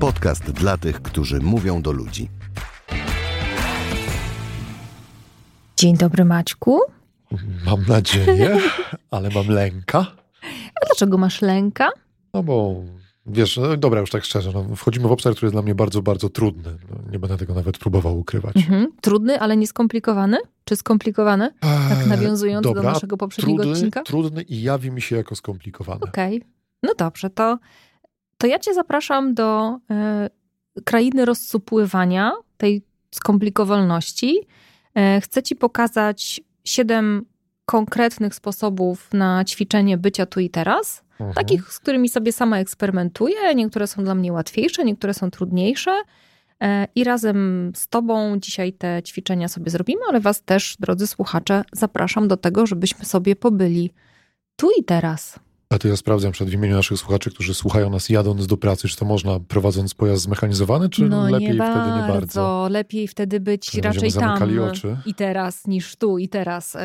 Podcast dla tych, którzy mówią do ludzi. Dzień dobry, Maćku. Mam nadzieję, ale mam lęka. A dlaczego masz lęka? No bo wiesz, no dobra, już tak szczerze, no, wchodzimy w obszar, który jest dla mnie bardzo, bardzo trudny. No, nie będę tego nawet próbował ukrywać. Mhm. Trudny, ale nie skomplikowany? Czy skomplikowany? Tak Eee, nawiązując do dobra, naszego poprzedniego trudny, odcinka? Trudny i jawi mi się jako skomplikowany. Okej. No dobrze, to, to ja cię zapraszam do e, krainy rozsupływania, tej skomplikowalności. E, chcę ci pokazać siedem konkretnych sposobów na ćwiczenie bycia tu i teraz. Mhm. Takich, z którymi sobie sama eksperymentuję. Niektóre są dla mnie łatwiejsze, niektóre są trudniejsze. E, I razem z Tobą dzisiaj te ćwiczenia sobie zrobimy, ale Was też, drodzy słuchacze, zapraszam do tego, żebyśmy sobie pobyli tu i teraz. A to ja sprawdzam przed w imieniu naszych słuchaczy, którzy słuchają nas jadąc do pracy, czy to można prowadząc pojazd zmechanizowany, czy no lepiej nie wtedy nie bardzo? bardzo. Lepiej wtedy być raczej tam oczy? i teraz niż tu i teraz.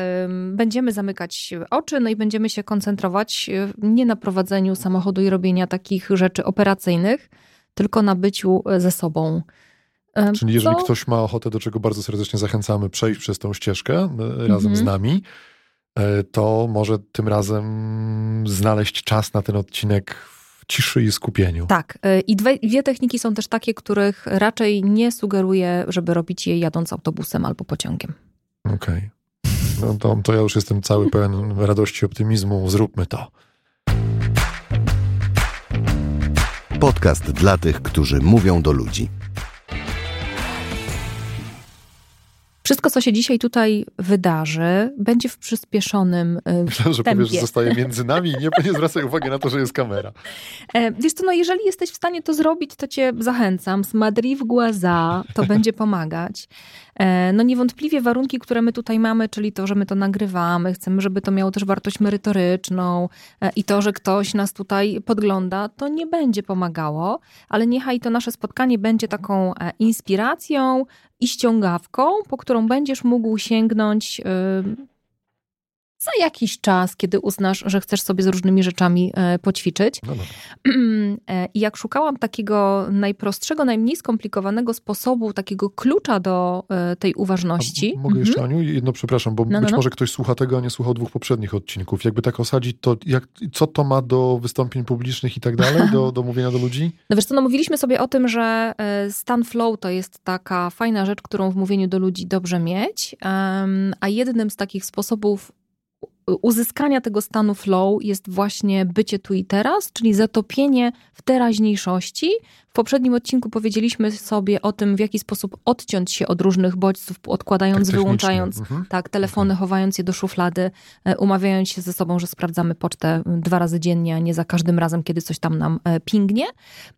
Będziemy zamykać oczy, no i będziemy się koncentrować y, nie na prowadzeniu samochodu i robienia takich rzeczy operacyjnych, tylko na byciu e, ze sobą. Czyli jeżeli co- ktoś ma ochotę, do czego bardzo serdecznie zachęcamy, przejść przez tą ścieżkę e, razem Mhm. z nami, e, to może tym razem znaleźć czas na ten odcinek w ciszy i skupieniu. Tak. y, I dwie, dwie techniki są też takie, których raczej nie sugeruję, żeby robić je jadąc autobusem albo pociągiem. Okej. No to, to ja już jestem cały pełen radości, optymizmu. Zróbmy to. Podcast dla tych, którzy mówią do ludzi. Wszystko, co się dzisiaj tutaj wydarzy, będzie w przyspieszonym y, Myślałem, że tempie. powiesz, że zostaje między nami i nie, nie zwracaj uwagi na to, że jest kamera. E, Wiesz co, no jeżeli jesteś w stanie to zrobić, to cię zachęcam. Smadri w głaza, to będzie pomagać. E, No niewątpliwie warunki, które my tutaj mamy, czyli to, że my to nagrywamy, chcemy, żeby to miało też wartość merytoryczną e, i to, że ktoś nas tutaj podgląda, to nie będzie pomagało, ale niechaj to nasze spotkanie będzie taką e, inspiracją i ściągawką, po którą będziesz mógł sięgnąć za jakiś czas, kiedy uznasz, że chcesz sobie z różnymi rzeczami e, poćwiczyć. No. E, I jak szukałam takiego najprostszego, najmniej skomplikowanego sposobu, takiego klucza do e, tej A uważności. Mogę jeszcze, Aniu, jedno przepraszam, bo No, no, być no. może ktoś słucha tego, a nie słuchał dwóch poprzednich odcinków. Jakby tak osadzić, to jak, co to ma do wystąpień publicznych i tak dalej, do, do mówienia do ludzi? No wiesz co, no mówiliśmy sobie o tym, że stan flow to jest taka fajna rzecz, którą w mówieniu do ludzi dobrze mieć, a jednym z takich sposobów uzyskania tego stanu flow jest właśnie bycie tu i teraz, czyli zatopienie w teraźniejszości. W poprzednim odcinku powiedzieliśmy sobie o tym, w jaki sposób odciąć się od różnych bodźców, odkładając, Tak wyłączając Mhm. tak, telefony, chowając je do szuflady, e, umawiając się ze sobą, że sprawdzamy pocztę dwa razy dziennie, a nie za każdym razem, kiedy coś tam nam e, pingnie.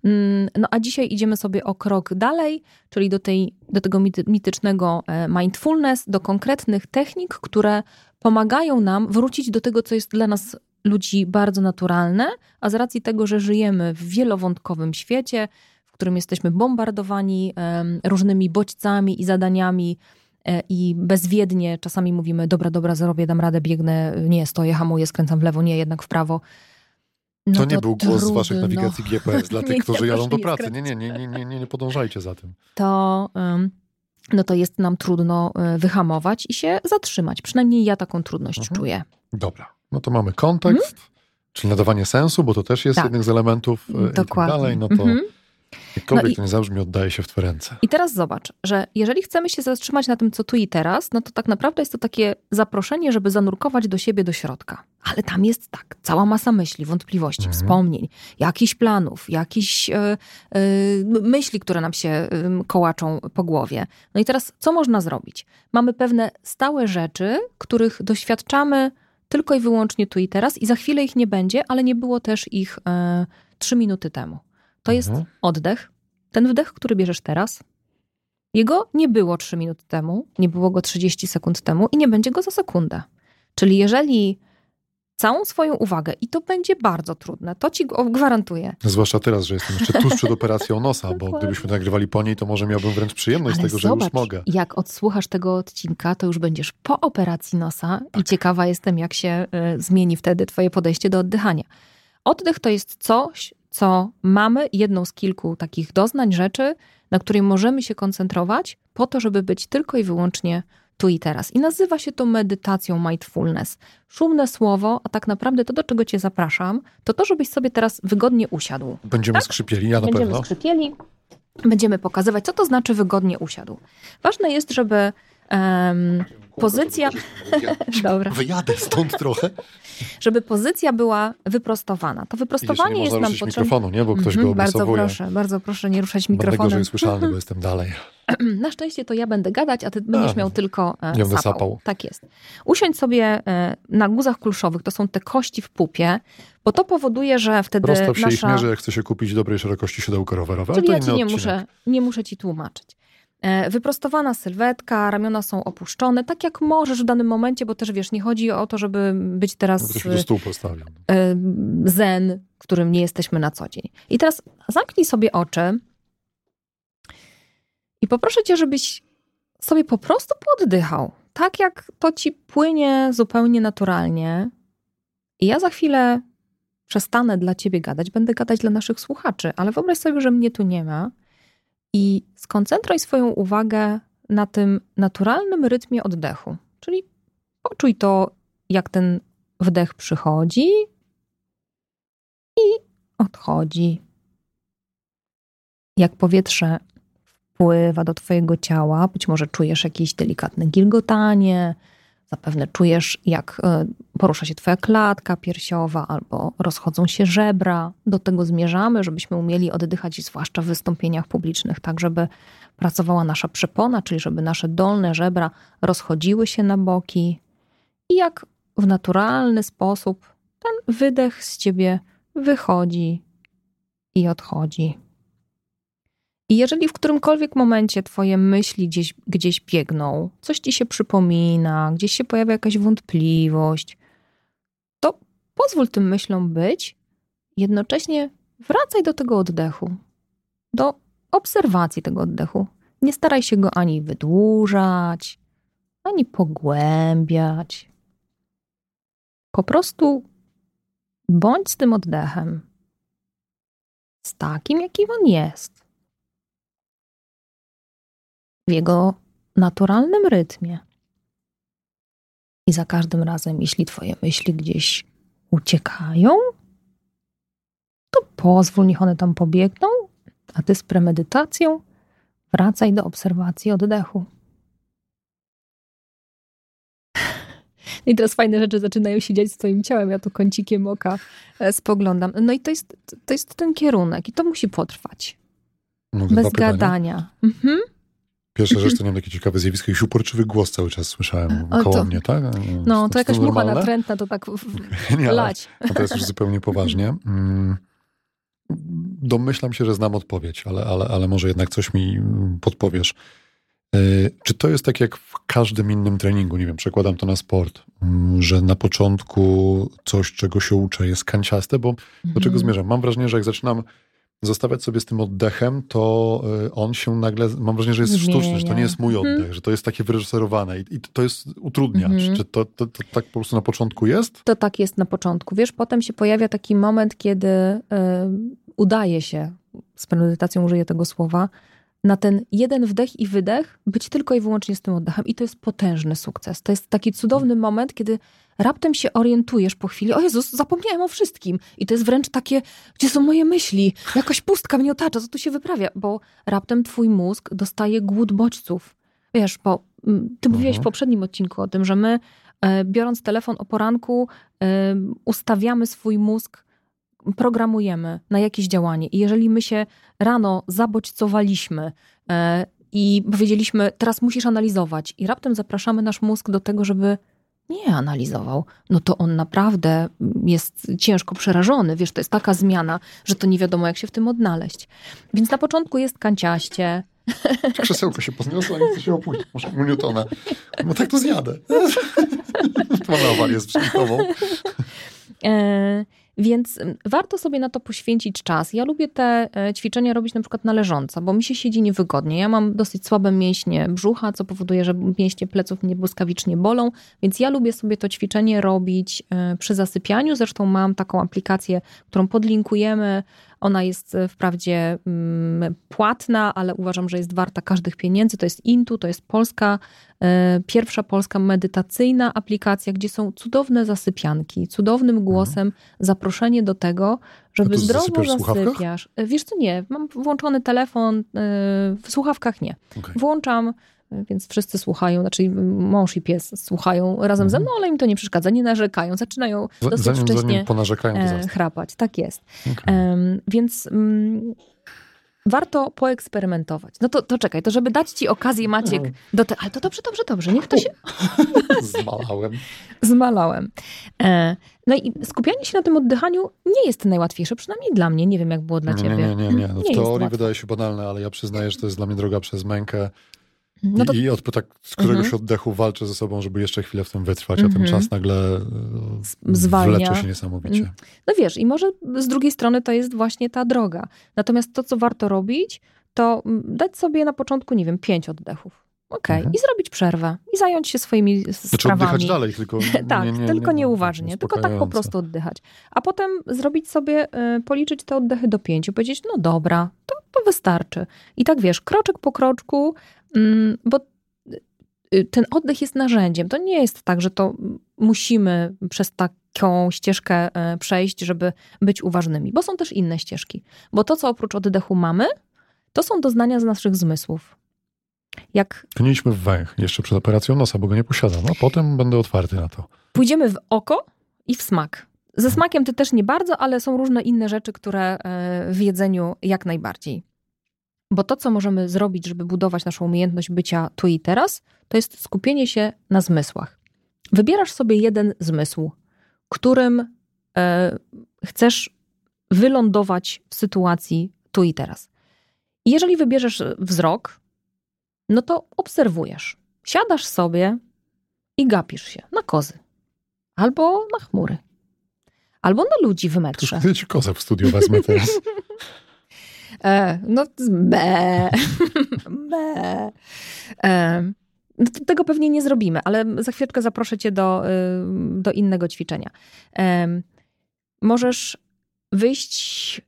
Mm, No a dzisiaj idziemy sobie o krok dalej, czyli do, tej, do tego mity- mitycznego e, mindfulness, do konkretnych technik, które pomagają nam wrócić do tego, co jest dla nas ludzi bardzo naturalne, a z racji tego, że żyjemy w wielowątkowym świecie, w którym jesteśmy bombardowani różnymi bodźcami i zadaniami, e, i bezwiednie czasami mówimy, dobra, dobra, zrobię, dam radę, biegnę, nie, stoję, hamuję, skręcam w lewo, nie, jednak w prawo. No to nie był głos z waszych trudno. nawigacji GPS dla Nie, tych, którzy nie, jadą proszę do pracy. Nie, nie, nie, nie, nie, nie, podążajcie za tym. To, ym, no to jest nam trudno y, wyhamować i się zatrzymać. Przynajmniej ja taką trudność Mhm. czuję. Dobra, no to mamy kontekst, czyli nadawanie sensu, bo to też jest Tak. jednym z elementów e, i tak Dokładnie. dalej, no to Mhm. Jakkolwiek No i- nie zabrzmi, oddaje się w twoje ręce. I teraz zobacz, że jeżeli chcemy się zatrzymać na tym, co tu i teraz, no to tak naprawdę jest to takie zaproszenie, żeby zanurkować do siebie, do środka. Ale tam jest tak, cała masa myśli, wątpliwości, Mhm. wspomnień, jakichś planów, jakichś e, e, myśli, które nam się e, kołaczą po głowie. No i teraz, co można zrobić? Mamy pewne stałe rzeczy, których doświadczamy tylko i wyłącznie tu i teraz i za chwilę ich nie będzie, ale nie było też ich e, trzy minuty temu. To jest Mhm. oddech. Ten wdech, który bierzesz teraz, jego nie było 3 minuty temu, nie było go 30 sekund temu i nie będzie go za sekundę. Czyli jeżeli całą swoją uwagę, i to będzie bardzo trudne, to ci gwarantuję. Zwłaszcza teraz, że jestem jeszcze tuż przed operacją nosa, bo gdybyśmy nagrywali po niej, to może miałbym wręcz przyjemność z Ale tego, że zobacz, już mogę. jak odsłuchasz tego odcinka, to już będziesz po operacji nosa Tak. i ciekawa jestem, jak się y, zmieni wtedy twoje podejście do oddychania. Oddech to jest coś, co mamy, jedną z kilku takich doznań, rzeczy, na której możemy się koncentrować, po to, żeby być tylko i wyłącznie tu i teraz. I nazywa się to medytacją mindfulness. Szumne słowo, a tak naprawdę to, do czego Cię zapraszam, to to, żebyś sobie teraz wygodnie usiadł. Będziemy tak? skrzypieli, ja na Będziemy pewno. Będziemy skrzypieli, będziemy pokazywać, co to znaczy wygodnie usiadł. Ważne jest, żeby um, pozycja... Dobra. Wyjadę stąd trochę. Żeby pozycja była wyprostowana. To wyprostowanie jest nam potrzebne... mikrofonu, nie? Bo ktoś mm -hmm, go Bardzo proszę, bardzo proszę nie ruszać mikrofonem. Będę gorzej słyszalny, bo jestem dalej. Na szczęście to ja będę gadać, a ty będziesz a, miał tylko e, ja sapał. sapał. Tak jest. Usiądź sobie e, na guzach kulszowych, to są te kości w pupie, bo to powoduje, że wtedy Prosto się nasza... ich mierze, jak chce się kupić dobrej szerokości siodełko rowerowe. Czyli ja ci nie muszę, nie muszę ci tłumaczyć. E, wyprostowana sylwetka, ramiona są opuszczone, tak jak możesz w danym momencie, bo też wiesz, nie chodzi o to, żeby być teraz no do stół postawił. zen, którym nie jesteśmy na co dzień. I teraz zamknij sobie oczy i poproszę cię, żebyś sobie po prostu poddychał. Tak jak to ci płynie zupełnie naturalnie. I ja za chwilę przestanę dla ciebie gadać, będę gadać dla naszych słuchaczy, ale wyobraź sobie, że mnie tu nie ma i skoncentruj swoją uwagę na tym naturalnym rytmie oddechu. Czyli poczuj to, jak ten wdech przychodzi i odchodzi. Jak powietrze wpływa do Twojego ciała, być może czujesz jakieś delikatne gilgotanie, Zapewne czujesz, jak e, porusza się Twoja klatka piersiowa albo rozchodzą się żebra. Do tego zmierzamy, żebyśmy umieli oddychać, zwłaszcza w wystąpieniach publicznych, tak żeby pracowała nasza przepona, czyli żeby nasze dolne żebra rozchodziły się na boki. I jak w naturalny sposób ten wydech z ciebie wychodzi i odchodzi. I jeżeli w którymkolwiek momencie twoje myśli gdzieś, gdzieś biegną, coś ci się przypomina, gdzieś się pojawia jakaś wątpliwość, to pozwól tym myślom być, jednocześnie wracaj do tego oddechu, do obserwacji tego oddechu. Nie staraj się go ani wydłużać, ani pogłębiać. Po prostu bądź z tym oddechem, z takim, jakim on jest w jego naturalnym rytmie. I za każdym razem, jeśli Twoje myśli gdzieś uciekają, to pozwól, niech one tam pobiegną, a Ty z premedytacją wracaj do obserwacji oddechu. I teraz fajne rzeczy zaczynają się dziać z Twoim ciałem. Ja tu kącikiem oka e, spoglądam. No i to jest, to jest ten kierunek, i to musi potrwać. Mogę Bez gadania. Mhm. Pierwsza rzecz to nie wiem, takie ciekawe zjawisko. Jakiś uporczywy głos cały czas słyszałem o, koło to, mnie, tak? No, to, to jakaś mucha natrętna, to tak nie, lać. A teraz już zupełnie poważnie. Mm, domyślam się, że znam odpowiedź, ale, ale, ale może jednak coś mi podpowiesz. E, czy to jest tak jak w każdym innym treningu? Nie wiem, przekładam to na sport, mm, że na początku coś, czego się uczę, jest kanciaste, bo do czego mhm. zmierzam? Mam wrażenie, że jak zaczynam zostawiać sobie z tym oddechem, to y, on się nagle, mam wrażenie, że jest Zmienia. sztuczny, że to nie jest mój mhm. oddech, że to jest takie wyreżyserowane i, i to jest utrudnia. Mhm. Czy to, to, to, tak po prostu na początku jest? To tak jest na początku. Wiesz, potem się pojawia taki moment, kiedy y, udaje się, z premedytacją użyję tego słowa, na ten jeden wdech i wydech być tylko i wyłącznie z tym oddechem. I to jest potężny sukces. To jest taki cudowny moment, kiedy raptem się orientujesz po chwili, o Jezus, zapomniałem o wszystkim. I to jest wręcz takie, gdzie są moje myśli? Jakaś pustka mnie otacza, co tu się wyprawia? Bo raptem twój mózg dostaje głód bodźców. Wiesz, bo mm, ty mówiłeś w mhm. poprzednim odcinku o tym, że my e, biorąc telefon o poranku e, ustawiamy swój mózg programujemy na jakieś działanie. I jeżeli my się rano zabodźcowaliśmy e, i powiedzieliśmy, teraz musisz analizować, i raptem zapraszamy nasz mózg do tego, żeby nie analizował, no to on naprawdę jest ciężko przerażony. Wiesz, to jest taka zmiana, że to nie wiadomo, jak się w tym odnaleźć. Więc na początku jest kanciaście. Krzesełko się podniosło, nie chce się opuścić. Muszę Newtona. No tak to zjadę. Mam awarię sprzętową. E, Więc warto sobie na to poświęcić czas. Ja lubię te e, ćwiczenia robić na przykład na leżąco, bo mi się siedzi niewygodnie. Ja mam dosyć słabe mięśnie brzucha, co powoduje, że mięśnie pleców mnie błyskawicznie bolą, więc ja lubię sobie to ćwiczenie robić e, przy zasypianiu. Zresztą mam taką aplikację, którą podlinkujemy. Ona jest e, wprawdzie mm, płatna, ale uważam, że jest warta każdych pieniędzy. To jest Intu, to jest polska, pierwsza polska medytacyjna aplikacja, gdzie są cudowne zasypianki, cudownym mhm. głosem zaproszenie do tego, żeby zdrowo zasypiasz. W Wiesz co, nie, mam włączony telefon, w słuchawkach nie. Okay. Włączam, więc wszyscy słuchają, znaczy mąż i pies słuchają razem mhm. ze mną, ale im to nie przeszkadza, nie narzekają, zaczynają dosyć zanim, wcześnie zanim ponarzekają, to chrapać. Tak jest. Okay. Um, więc um, warto poeksperymentować. No to, to czekaj, to żeby dać ci okazję, Maciek, do te... ale to dobrze, dobrze, dobrze, niech to się... Zmalałem. Zmalałem. E, no i skupianie się na tym oddychaniu nie jest najłatwiejsze, przynajmniej dla mnie. Nie wiem, jak było dla nie, ciebie. Nie, nie, nie. No w nie teorii wydaje się banalne, ale ja przyznaję, że to jest dla mnie droga przez mękę. No to... I od tak, z któregoś mhm. oddechu walczę ze sobą, żeby jeszcze chwilę w tym wytrwać, a ten mhm. czas nagle e, Zwalnia. wlecze się niesamowicie. Mm. No wiesz, i może z drugiej strony to jest właśnie ta droga. Natomiast to, co warto robić, to mm, dać sobie na początku, nie wiem, pięć oddechów. Okej, okay. mhm. i zrobić przerwę i zająć się swoimi znaczy sprawami. oddychać dalej, tylko Tak, nie, nie, tylko nie, nieuważnie, tylko tak po prostu oddychać. A potem zrobić sobie, y, policzyć te oddechy do pięciu, powiedzieć, no dobra, to, to wystarczy. I tak wiesz, kroczek po kroczku, bo y, ten oddech jest narzędziem. To nie jest tak, że to musimy przez taką ścieżkę y, przejść, żeby być uważnymi, bo są też inne ścieżki. Bo to, co oprócz oddechu mamy, to są doznania z naszych zmysłów. Jak... Tknęliśmy w węch jeszcze przed operacją nosa, bo go nie posiadam, a potem będę otwarty na to. Pójdziemy w oko i w smak. Ze smakiem to też nie bardzo, ale są różne inne rzeczy, które e, w jedzeniu jak najbardziej. Bo to, co możemy zrobić, żeby budować naszą umiejętność bycia tu i teraz, to jest skupienie się na zmysłach. Wybierasz sobie jeden zmysł, którym e, chcesz wylądować w sytuacji tu i teraz. I jeżeli wybierzesz wzrok, no to obserwujesz. Siadasz sobie i gapisz się na kozy. Albo na chmury. Albo na ludzi w metrze. Ja ci kozę w studiu wezmę teraz. e, no, be. be. E, no, tego pewnie nie zrobimy, ale za chwileczkę zaproszę cię do, y, do innego ćwiczenia. E, możesz wyjść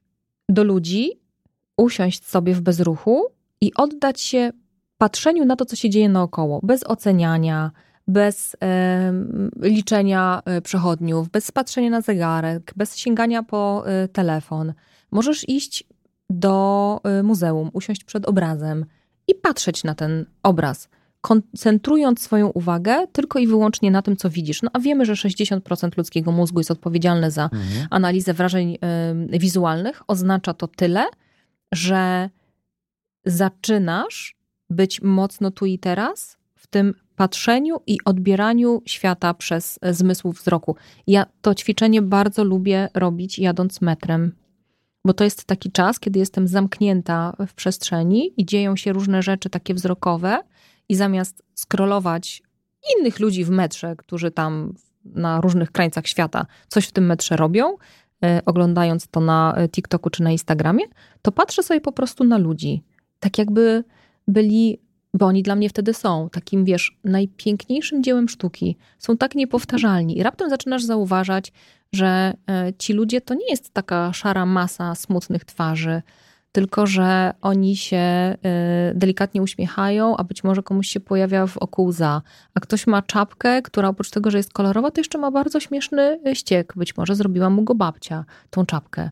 do ludzi, usiąść sobie w bezruchu i oddać się patrzeniu na to, co się dzieje naokoło, bez oceniania, bez e, liczenia przechodniów, bez patrzenia na zegarek, bez sięgania po e, telefon. Możesz iść do e, muzeum, usiąść przed obrazem i patrzeć na ten obraz, koncentrując swoją uwagę tylko i wyłącznie na tym, co widzisz. No a wiemy, że 60% ludzkiego mózgu jest odpowiedzialne za mhm. analizę wrażeń wizualnych. Oznacza to tyle, że zaczynasz być mocno tu i teraz, w tym patrzeniu i odbieraniu świata przez zmysł wzroku. Ja to ćwiczenie bardzo lubię robić jadąc metrem, bo to jest taki czas, kiedy jestem zamknięta w przestrzeni i dzieją się różne rzeczy takie wzrokowe i zamiast skrolować innych ludzi w metrze, którzy tam na różnych krańcach świata coś w tym metrze robią, e, oglądając to na TikToku czy na Instagramie, to patrzę sobie po prostu na ludzi. Tak jakby byli, bo oni dla mnie wtedy są, takim, wiesz, najpiękniejszym dziełem sztuki. Są tak niepowtarzalni. I raptem zaczynasz zauważać, że e, ci ludzie to nie jest taka szara masa smutnych twarzy, tylko że oni się y, delikatnie uśmiechają, a być może komuś się pojawia w oku łza. A ktoś ma czapkę, która oprócz tego, że jest kolorowa, to jeszcze ma bardzo śmieszny y, ściek. Być może zrobiła mu go babcia, tą czapkę.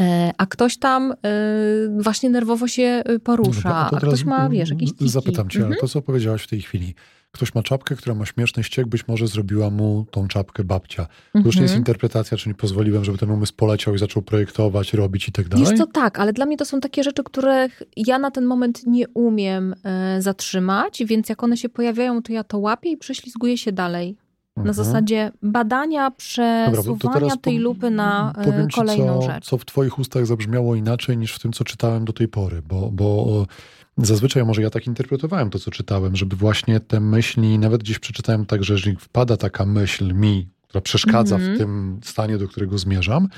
E, a ktoś tam y, właśnie nerwowo się porusza, no, a ktoś ma, wiesz, jakieś tiki. Zapytam cię, mhm. ale to co powiedziałaś w tej chwili, ktoś ma czapkę, która ma śmieszny ściek, być może zrobiła mu tą czapkę babcia. To już nie jest mhm. interpretacja, czyli pozwoliłem, żeby ten umysł poleciał i zaczął projektować, robić i tak dalej. Jest to tak, ale dla mnie to są takie rzeczy, których ja na ten moment nie umiem e, zatrzymać, więc jak one się pojawiają, to ja to łapię i prześlizguję się dalej. Na mhm. zasadzie badania, przesuwania Dobra, tej lupy na e, kolejną ci, co, rzecz. Co w Twoich ustach zabrzmiało inaczej niż w tym, co czytałem do tej pory, bo, bo Zazwyczaj może ja tak interpretowałem to, co czytałem, żeby właśnie te myśli, nawet gdzieś przeczytałem tak, że jeżeli wpada taka myśl mi, która przeszkadza Mhm. w tym stanie, do którego zmierzam,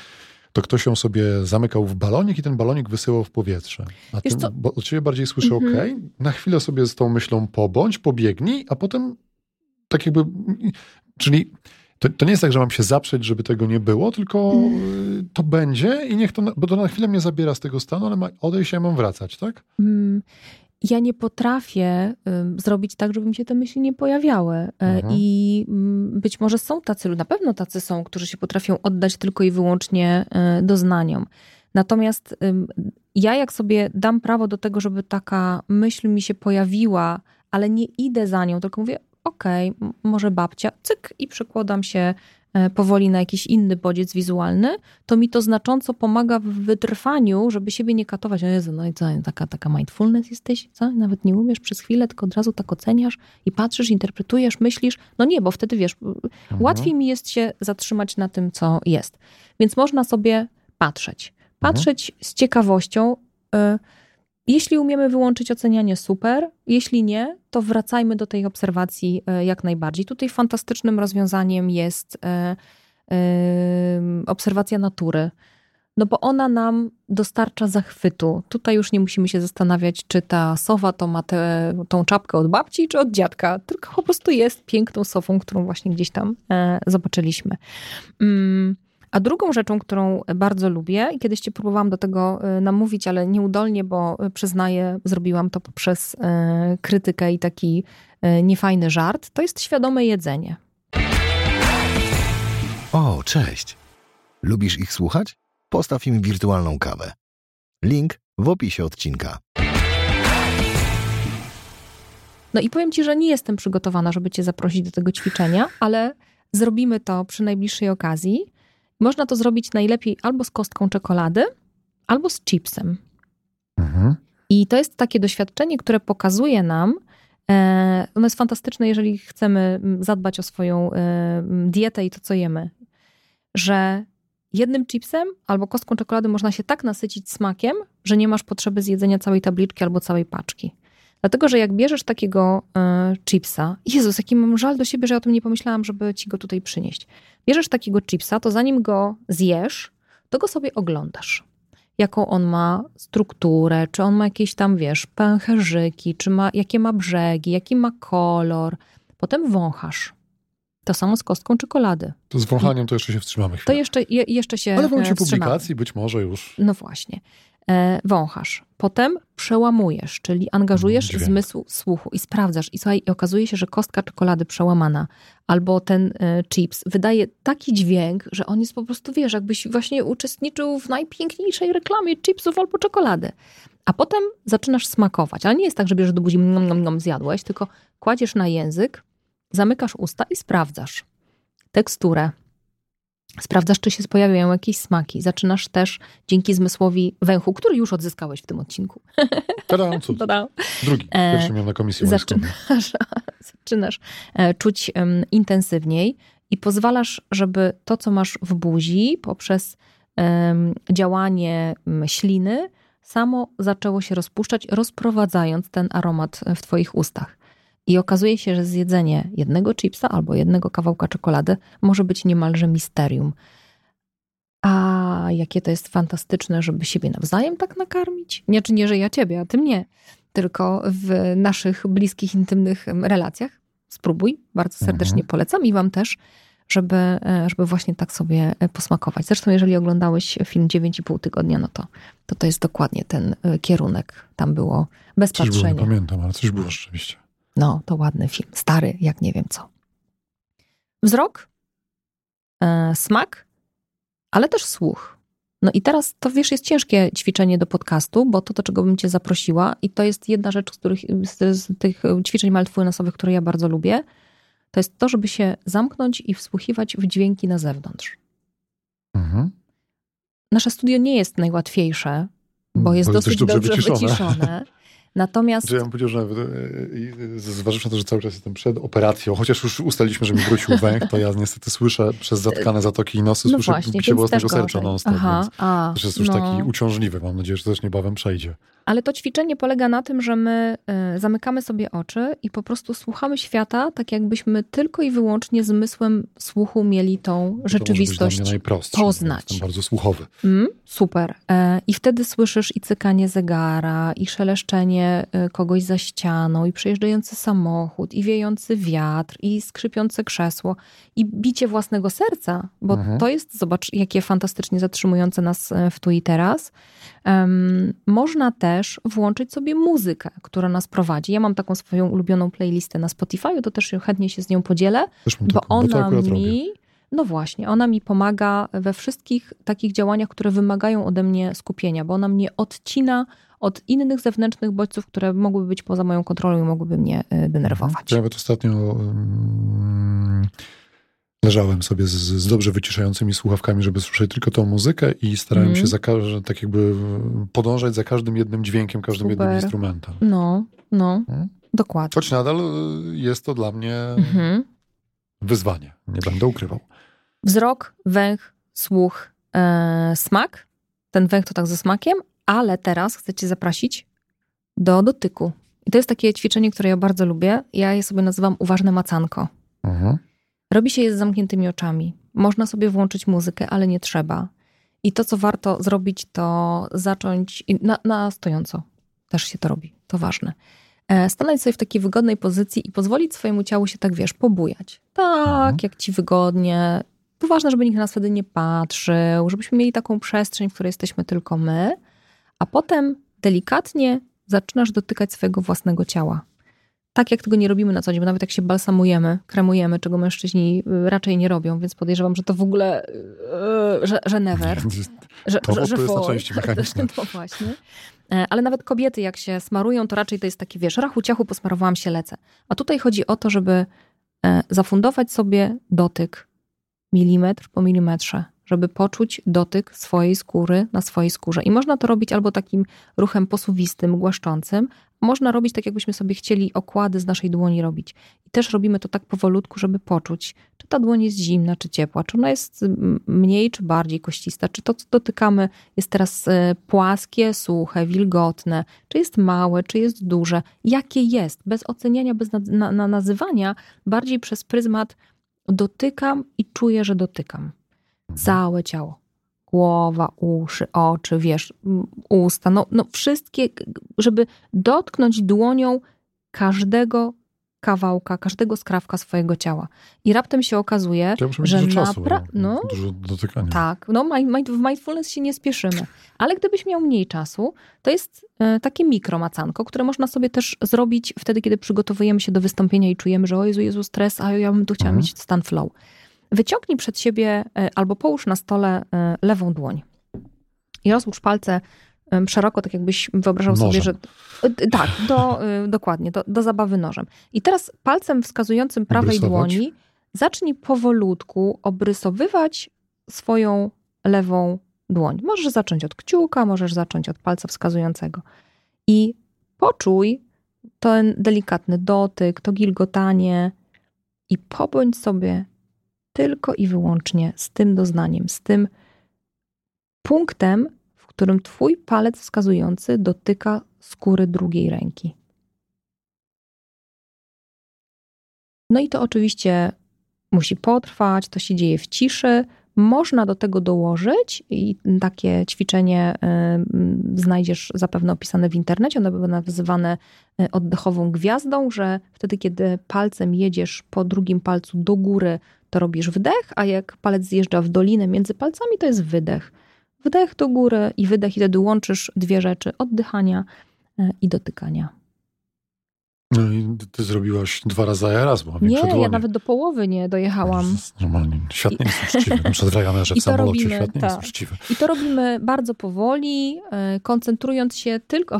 to ktoś ją sobie zamykał w balonik i ten balonik wysyłał w powietrze. A Wiesz ty, co? bo od ciebie bardziej słyszę, Mhm. okej, na chwilę sobie z tą myślą pobądź, pobiegnij, a potem tak jakby, czyli to, to nie jest tak, że mam się zaprzeć, żeby tego nie było, tylko y, to będzie i niech to, bo to na chwilę mnie zabiera z tego stanu, ale ma odejść, ja mam wracać, tak? Mm, Ja nie potrafię ym, zrobić tak, żeby mi się te myśli nie pojawiały. E, Mhm. I mm, być może są tacy, na pewno tacy są, którzy się potrafią oddać tylko i wyłącznie e, doznaniom. Natomiast ja, jak sobie dam prawo do tego, żeby taka myśl mi się pojawiła, ale nie idę za nią, tylko mówię, okej, m- może babcia, cyk, i przekładam się e, powoli na jakiś inny bodziec wizualny, to mi to znacząco pomaga w wytrwaniu, żeby siebie nie katować. O Jezu, no i co, taka, taka mindfulness jesteś? Co? Nawet nie umiesz przez chwilę, tylko od razu tak oceniasz i patrzysz, interpretujesz, myślisz. No nie, bo wtedy wiesz, Mhm. łatwiej mi jest się zatrzymać na tym, co jest. Więc można sobie patrzeć. Patrzeć z ciekawością. y, Jeśli umiemy wyłączyć ocenianie, super. Jeśli nie, to wracajmy do tej obserwacji y, jak najbardziej. Tutaj fantastycznym rozwiązaniem jest y, y, obserwacja natury. No bo ona nam dostarcza zachwytu. Tutaj już nie musimy się zastanawiać, czy ta sowa to ma tę tą czapkę od babci, czy od dziadka. Tylko po prostu jest piękną sową, którą właśnie gdzieś tam e, zobaczyliśmy. Mm, a drugą rzeczą, którą bardzo lubię, i kiedyś cię próbowałam do tego e, namówić, ale nieudolnie, bo e, przyznaję, zrobiłam to poprzez e, krytykę i taki e, niefajny żart, to jest świadome jedzenie. O, cześć. Lubisz ich słuchać? Postaw im wirtualną kawę. Link w opisie odcinka. No i powiem ci, że nie jestem przygotowana, żeby cię zaprosić do tego ćwiczenia, ale zrobimy to przy najbliższej okazji. Można to zrobić najlepiej albo z kostką czekolady, albo z chipsem. Mhm. I to jest takie doświadczenie, które pokazuje nam, e, ono jest fantastyczne, jeżeli chcemy mm, zadbać o swoją e, mm, dietę i to, co jemy, że jednym chipsem albo kostką czekolady można się tak nasycić smakiem, że nie masz potrzeby zjedzenia całej tabliczki albo całej paczki. Dlatego, że jak bierzesz takiego e, chipsa, Jezus, jaki mam żal do siebie, że ja o tym nie pomyślałam, żeby ci go tutaj przynieść. Bierzesz takiego chipsa, to zanim go zjesz, to go sobie oglądasz jaką on ma strukturę, czy on ma jakieś tam, wiesz, pęcherzyki, czy ma, jakie ma brzegi, jaki ma kolor. Potem wąchasz. To samo z kostką czekolady. To z wąchaniem to jeszcze się wstrzymamy To chwilę. jeszcze, je, jeszcze się Ale w momencie e, wstrzymamy. publikacji być może już. No właśnie. E, wąchasz. Potem przełamujesz, czyli angażujesz Dźwięk. zmysł słuchu i sprawdzasz. I słuchaj, i okazuje się, że kostka czekolady przełamana albo ten e, chips wydaje taki dźwięk, że on jest po prostu, wiesz, jakbyś właśnie uczestniczył w najpiękniejszej reklamie chipsów albo czekolady. A potem zaczynasz smakować. Ale nie jest tak, że bierzesz do buzi, nom, nom, nom, zjadłeś, tylko kładziesz na język, zamykasz usta i sprawdzasz teksturę, Sprawdzasz, czy się pojawiają jakieś smaki. Zaczynasz też dzięki zmysłowi węchu, który już odzyskałeś w tym odcinku. Tadam, cud. Drugi. E, Pierwszy miałem na komisji. Zaczynasz, zaczynasz e, czuć em, intensywniej i pozwalasz, żeby to, co masz w buzi, poprzez em, działanie śliny, samo zaczęło się rozpuszczać, rozprowadzając ten aromat w Twoich ustach. I okazuje się, że zjedzenie jednego chipsa albo jednego kawałka czekolady może być niemalże misterium. A jakie to jest fantastyczne, żeby siebie nawzajem tak nakarmić? Nie, czy nie, że ja ciebie, a ty mnie. Tylko w naszych bliskich, intymnych relacjach. Spróbuj, bardzo serdecznie Mhm. polecam i wam też, żeby, e, żeby właśnie tak sobie e, posmakować. Zresztą, jeżeli oglądałeś film 9,5 tygodnia, no to, to to jest dokładnie ten e, kierunek. Tam było bez Coś było, nie patrzenia. pamiętam, ale coś było rzeczywiście. No, to ładny film. Stary, jak nie wiem co. Wzrok, e, smak, ale też słuch. No i teraz to wiesz, jest ciężkie ćwiczenie do podcastu, bo to, do czego bym cię zaprosiła, i to jest jedna rzecz, z, których, z, z tych ćwiczeń mindfulnessowych, które ja bardzo lubię, to jest to, żeby się zamknąć i wsłuchiwać w dźwięki na zewnątrz. Mhm. Nasze studio nie jest najłatwiejsze, bo jest Bo jest dosyć dobrze dobrze wyciszone. wyciszone. Natomiast Znaczy, ja bym powiedział, że nawet, e, e, zważywszy na to, że cały czas jestem przed operacją, chociaż już ustaliliśmy, że mi wrócił węch, to ja niestety słyszę przez zatkane zatoki i nosy, no słyszę właśnie, bicie własnego serca non stop, Aha, a, jest już no. taki uciążliwy. Mam nadzieję, że też niebawem przejdzie. Ale to ćwiczenie polega na tym, że my y, zamykamy sobie oczy i po prostu słuchamy świata, tak jakbyśmy tylko i wyłącznie zmysłem słuchu mieli tą To rzeczywistość może najprostsze, bo poznać. Jestem bardzo słuchowy. Mm, super. E, I wtedy słyszysz i cykanie zegara, i szeleszczenie e, kogoś za ścianą, i przejeżdżający samochód, i wiejący wiatr, i skrzypiące krzesło, i bicie własnego serca, bo Mhm. to jest, zobacz, jakie fantastycznie zatrzymujące nas e, w tu i teraz. Em, można też włączyć sobie muzykę, która nas prowadzi. Ja mam taką swoją ulubioną playlistę na Spotify, to też chętnie się z nią podzielę bo taką, bo ona akurat robię. mi, no właśnie, ona mi pomaga we wszystkich takich działaniach, które wymagają ode mnie skupienia, bo ona mnie odcina od innych zewnętrznych bodźców, które mogłyby być poza moją kontrolą i mogłyby mnie y, denerwować. Ja nawet ostatnio mm, leżałem sobie z, z dobrze wyciszającymi słuchawkami, żeby słyszeć tylko tą muzykę i starałem Mhm. się za każdym, tak jakby podążać za każdym jednym dźwiękiem, każdym jednym Super. instrumentem. No, no, Mhm. dokładnie. Choć nadal y, jest to dla mnie Mhm. wyzwanie, nie będę ukrywał. Wzrok, węch, słuch, e, smak. Ten węch to tak ze smakiem, ale teraz chcę cię zaprosić do dotyku. I to jest takie ćwiczenie, które ja bardzo lubię. Ja je sobie nazywam uważne macanko. Mhm. Robi się je z zamkniętymi oczami. Można sobie włączyć muzykę, ale nie trzeba. I to, co warto zrobić, to zacząć na, na stojąco. Też się to robi. To ważne. E, Stanąć sobie w takiej wygodnej pozycji i pozwolić swojemu ciału się tak, wiesz, pobujać. Tak, Mhm. jak ci wygodnie. To ważne, żeby nikt na nas wtedy nie patrzył, żebyśmy mieli taką przestrzeń, w której jesteśmy tylko my, a potem delikatnie zaczynasz dotykać swojego własnego ciała. Tak jak tego nie robimy na co dzień, bo nawet jak się balsamujemy, kremujemy, czego mężczyźni y, raczej nie robią, więc podejrzewam, że to w ogóle, y, że, że never. Że, To- że, że to jest na części mechaniczne. No właśnie. E, Ale nawet kobiety, jak się smarują, to raczej to jest taki, wiesz, rachu ciachu, posmarowałam się, lecę. A tutaj chodzi o to, żeby e, zafundować sobie dotyk milimetr po milimetrze, żeby poczuć dotyk swojej skóry na swojej skórze. I można to robić albo takim ruchem posuwistym, głaszczącym, można robić tak, jakbyśmy sobie chcieli okłady z naszej dłoni robić. I też robimy to tak powolutku, żeby poczuć, czy ta dłoń jest zimna, czy ciepła, czy ona jest mniej, czy bardziej koścista, czy to, co dotykamy, jest teraz e, płaskie, suche, wilgotne, czy jest małe, czy jest duże, jakie jest, bez oceniania, bez na, na, na nazywania, bardziej przez pryzmat dotykam i czuję, że dotykam. Całe ciało. Głowa, uszy, oczy, wiesz, usta, no, no wszystkie, żeby dotknąć dłonią każdego kawałka, każdego skrawka swojego ciała. I raptem się okazuje, Ja że dużo czasu, napra- bo no. dużo dotykania. tak, no w mindfulness się nie spieszymy. Ale gdybyś miał mniej czasu, to jest e, takie mikromacanko, które można sobie też zrobić wtedy, kiedy przygotowujemy się do wystąpienia i czujemy, że o Jezu, Jezu, stres, a ja bym tu chciała Mhm. mieć stan flow. Wyciągnij przed siebie e, albo połóż na stole e, lewą dłoń i rozłóż palce szeroko, tak jakbyś wyobrażał sobie, Nożem. że... e, Tak, do, dokładnie, do, do zabawy nożem. I teraz palcem wskazującym prawej Obrysować. dłoni zacznij powolutku obrysowywać swoją lewą dłoń. Możesz zacząć od kciuka, możesz zacząć od palca wskazującego. I poczuj ten delikatny dotyk, to gilgotanie i pobądź sobie tylko i wyłącznie z tym doznaniem, z tym punktem, w którym twój palec wskazujący dotyka skóry drugiej ręki. No i to oczywiście musi potrwać, to się dzieje w ciszy. Można do tego dołożyć i takie ćwiczenie znajdziesz zapewne opisane w internecie. One były nazywane y, oddechową gwiazdą, że wtedy, kiedy palcem jedziesz po drugim palcu do góry, to robisz wdech, a jak palec zjeżdża w dolinę między palcami, to jest wydech. Wdech do góry i wydech, i wtedy łączysz dwie rzeczy: oddychania y, i dotykania. No i ty zrobiłaś dwa razy, raz, bo Nie, większe ja dłonie. nawet do połowy nie dojechałam. Normalnie, świat nie jest uczciwy. Na przykład w Ryanairze samolocie robimy, świat nie jest tak. uczciwy. I to robimy bardzo powoli, e, koncentrując się tylko,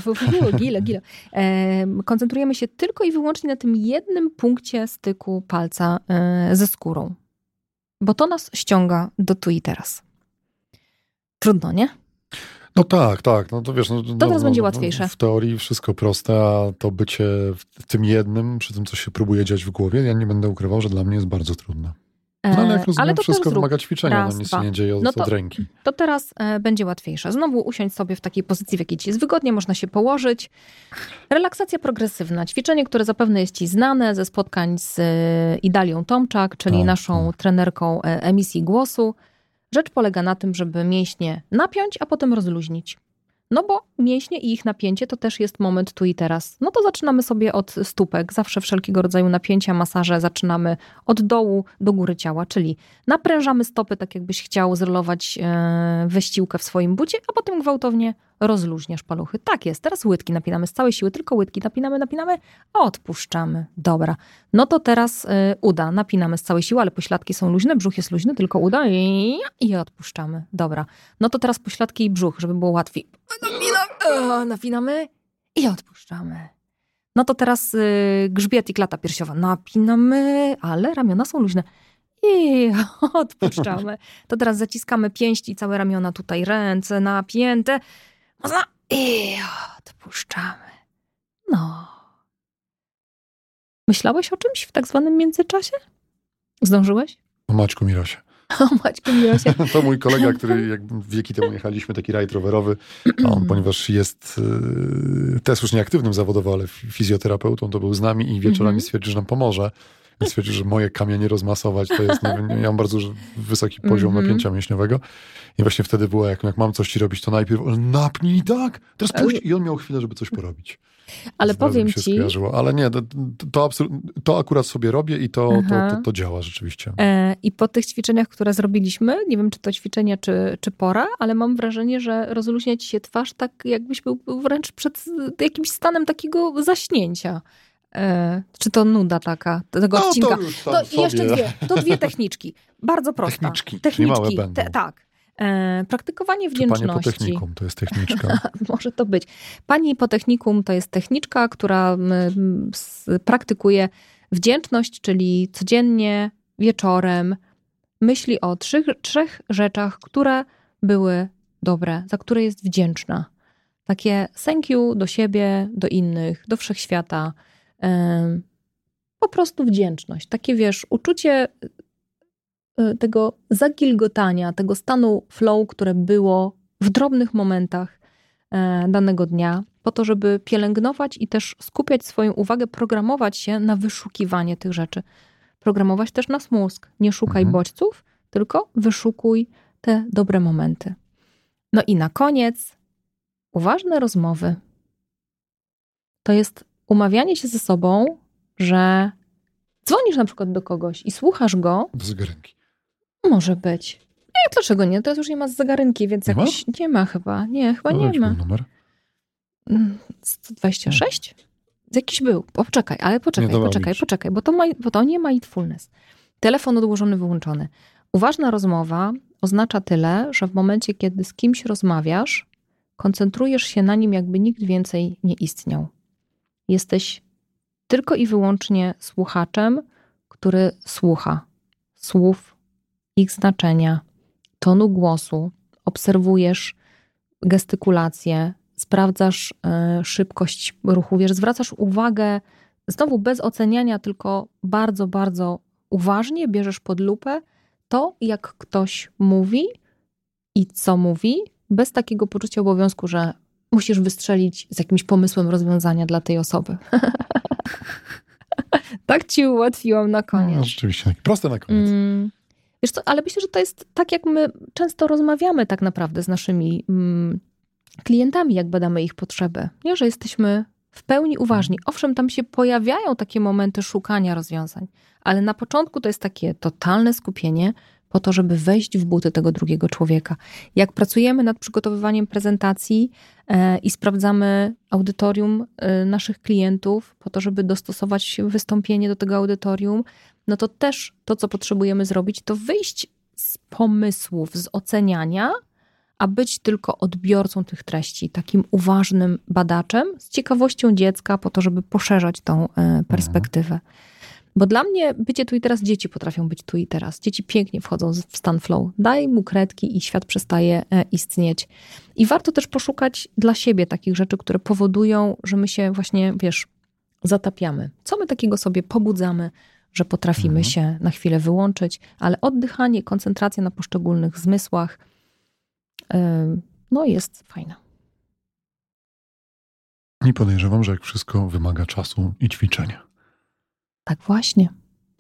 gile, gile, E, koncentrujemy się tylko i wyłącznie na tym jednym punkcie styku palca e, ze skórą. Bo to nas ściąga do tu i teraz. Trudno, nie? No tak, tak. No to wiesz, no, no, teraz no, będzie no, łatwiejsze. W teorii wszystko proste, a to bycie w tym jednym, przy tym, co się próbuje dziać w głowie, ja nie będę ukrywał, że dla mnie jest bardzo trudne. No ale jak rozumiem, ale to wszystko wymaga ćwiczenia, Raz, no nic dwa. nie dzieje od, No to- od ręki. To teraz e, będzie łatwiejsze. Znowu usiądź sobie w takiej pozycji, w jakiej ci jest wygodnie, można się położyć. Relaksacja progresywna, ćwiczenie, które zapewne jest ci znane ze spotkań z e, Idalią Tomczak, czyli Tak, naszą tak. trenerką e, emisji głosu. Rzecz polega na tym, żeby mięśnie napiąć, a potem rozluźnić. No bo mięśnie i ich napięcie to też jest moment tu i teraz. No to zaczynamy sobie od stópek. Zawsze wszelkiego rodzaju napięcia, masaże zaczynamy od dołu do góry ciała, czyli naprężamy stopy, tak jakbyś chciał zrolować e, wyściłkę w swoim bucie, a potem gwałtownie rozluźniasz paluchy. Tak jest, teraz łydki napinamy z całej siły, tylko łydki napinamy, napinamy, a odpuszczamy. Dobra, no to teraz e, uda, napinamy z całej siły, ale pośladki są luźne, brzuch jest luźny, tylko uda i, i odpuszczamy. Dobra, no to teraz pośladki i brzuch, żeby było łatwiej. Napinamy, napinamy i odpuszczamy. No to teraz y, grzbiet i klata piersiowa. Napinamy, ale ramiona są luźne. I odpuszczamy. To teraz zaciskamy pięści, całe ramiona tutaj, ręce napięte. Mocno. I odpuszczamy. No. Myślałeś o czymś w tak zwanym międzyczasie? Zdążyłeś? O Maćku Mirosie. O Maćku Mirosie. To mój kolega, który jak wieki temu jechaliśmy, taki rajd rowerowy, a on, ponieważ jest yy, też już nieaktywnym zawodowo, ale fi- fizjoterapeutą, to był z nami i wieczorami Mhm. stwierdził, że nam pomoże. I stwierdził, że moje kamienie rozmasować to jest, nie, ja mam bardzo wysoki poziom Mhm. napięcia mięśniowego. I właśnie wtedy było, jak, jak mam coś ci robić, to najpierw napnij tak, teraz puść. I on miał chwilę, żeby coś porobić. Ale powiem ci, skojarzyło. Ale nie, to, to, to akurat sobie robię i to, to, to, to działa rzeczywiście. E, I po tych ćwiczeniach, które zrobiliśmy, nie wiem czy to ćwiczenie, czy, czy pora, ale mam wrażenie, że rozluźnia ci się twarz tak, jakbyś był wręcz przed jakimś stanem takiego zaśnięcia. E, czy to nuda taka tego No, odcinka? to już tam To sobie. jeszcze dwie, to dwie techniczki. Bardzo prosta. Techniczki, Techniczki, będą. te, tak. E, praktykowanie Czy panie po wdzięczności. technikum, to jest techniczka. Może to być. Pani po technikum to jest techniczka, która mm, s- praktykuje wdzięczność, czyli codziennie, wieczorem myśli o trzech, trzech rzeczach, które były dobre, za które jest wdzięczna. Takie thank you do siebie, do innych, do wszechświata. Po prostu wdzięczność. Takie wiesz, uczucie y, tego zagilgotania, tego stanu flow, które było w drobnych momentach e, danego dnia, po to, żeby pielęgnować i też skupiać swoją uwagę, programować się na wyszukiwanie tych rzeczy. Programować też nas mózg. Nie szukaj Mhm. bodźców, tylko wyszukuj te dobre momenty. No i na koniec uważne rozmowy. To jest umawianie się ze sobą, że dzwonisz na przykład do kogoś i słuchasz go, Do zegarynki. może być. Nie, dlaczego nie? Teraz już nie ma zegarynki, więc Nie ma? jakoś nie ma chyba. Nie, chyba nie ma. numer? Mm, 126? Jakiś był. Poczekaj, ale poczekaj, Nie, poczekaj, poczekaj, bo to, ma, bo to nie mindfulness. Telefon odłożony, wyłączony. Uważna rozmowa oznacza tyle, że w momencie, kiedy z kimś rozmawiasz, koncentrujesz się na nim, jakby nikt więcej nie istniał. Jesteś tylko i wyłącznie słuchaczem, który słucha słów, ich znaczenia, tonu głosu, obserwujesz gestykulację, sprawdzasz e, szybkość ruchu, wiesz, zwracasz uwagę, znowu bez oceniania, tylko bardzo, bardzo uważnie bierzesz pod lupę to, jak ktoś mówi i co mówi, bez takiego poczucia obowiązku, że musisz wystrzelić z jakimś pomysłem rozwiązania dla tej osoby. tak ci ułatwiłam na koniec. No, rzeczywiście, takie proste na koniec. Mm. Wiesz co, ale myślę, że to jest tak, jak my często rozmawiamy tak naprawdę z naszymi mm, klientami, jak badamy ich potrzeby. Nie, że jesteśmy w pełni uważni. Owszem, tam się pojawiają takie momenty szukania rozwiązań, ale na początku to jest takie totalne skupienie po to, żeby wejść w buty tego drugiego człowieka. Jak pracujemy nad przygotowywaniem prezentacji e, i sprawdzamy audytorium e, naszych klientów po to, żeby dostosować wystąpienie do tego audytorium, no to też to, co potrzebujemy zrobić, to wyjść z pomysłów, z oceniania, a być tylko odbiorcą tych treści, takim uważnym badaczem, z ciekawością dziecka, po to, żeby poszerzać tą e, perspektywę. Bo dla mnie bycie tu i teraz, dzieci potrafią być tu i teraz. Dzieci pięknie wchodzą w stan flow. Daj mu kredki i świat przestaje e, istnieć. I warto też poszukać dla siebie takich rzeczy, które powodują, że my się właśnie, wiesz, zatapiamy. Co my takiego sobie pobudzamy, że potrafimy Mhm. się na chwilę wyłączyć, ale oddychanie, koncentracja na poszczególnych zmysłach y, no jest fajna. I podejrzewam, że jak wszystko wymaga czasu i ćwiczenia. Tak właśnie.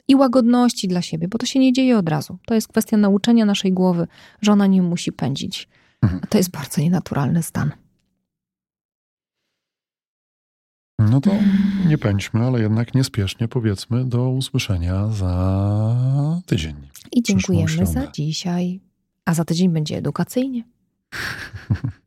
I łagodności dla siebie, bo to się nie dzieje od razu. To jest kwestia nauczenia naszej głowy, że ona nie musi pędzić. Mhm. A to jest bardzo nienaturalny stan. No to nie pędźmy, ale jednak niespiesznie powiedzmy do usłyszenia za tydzień. I dziękujemy za dzisiaj. A za tydzień będzie edukacyjnie.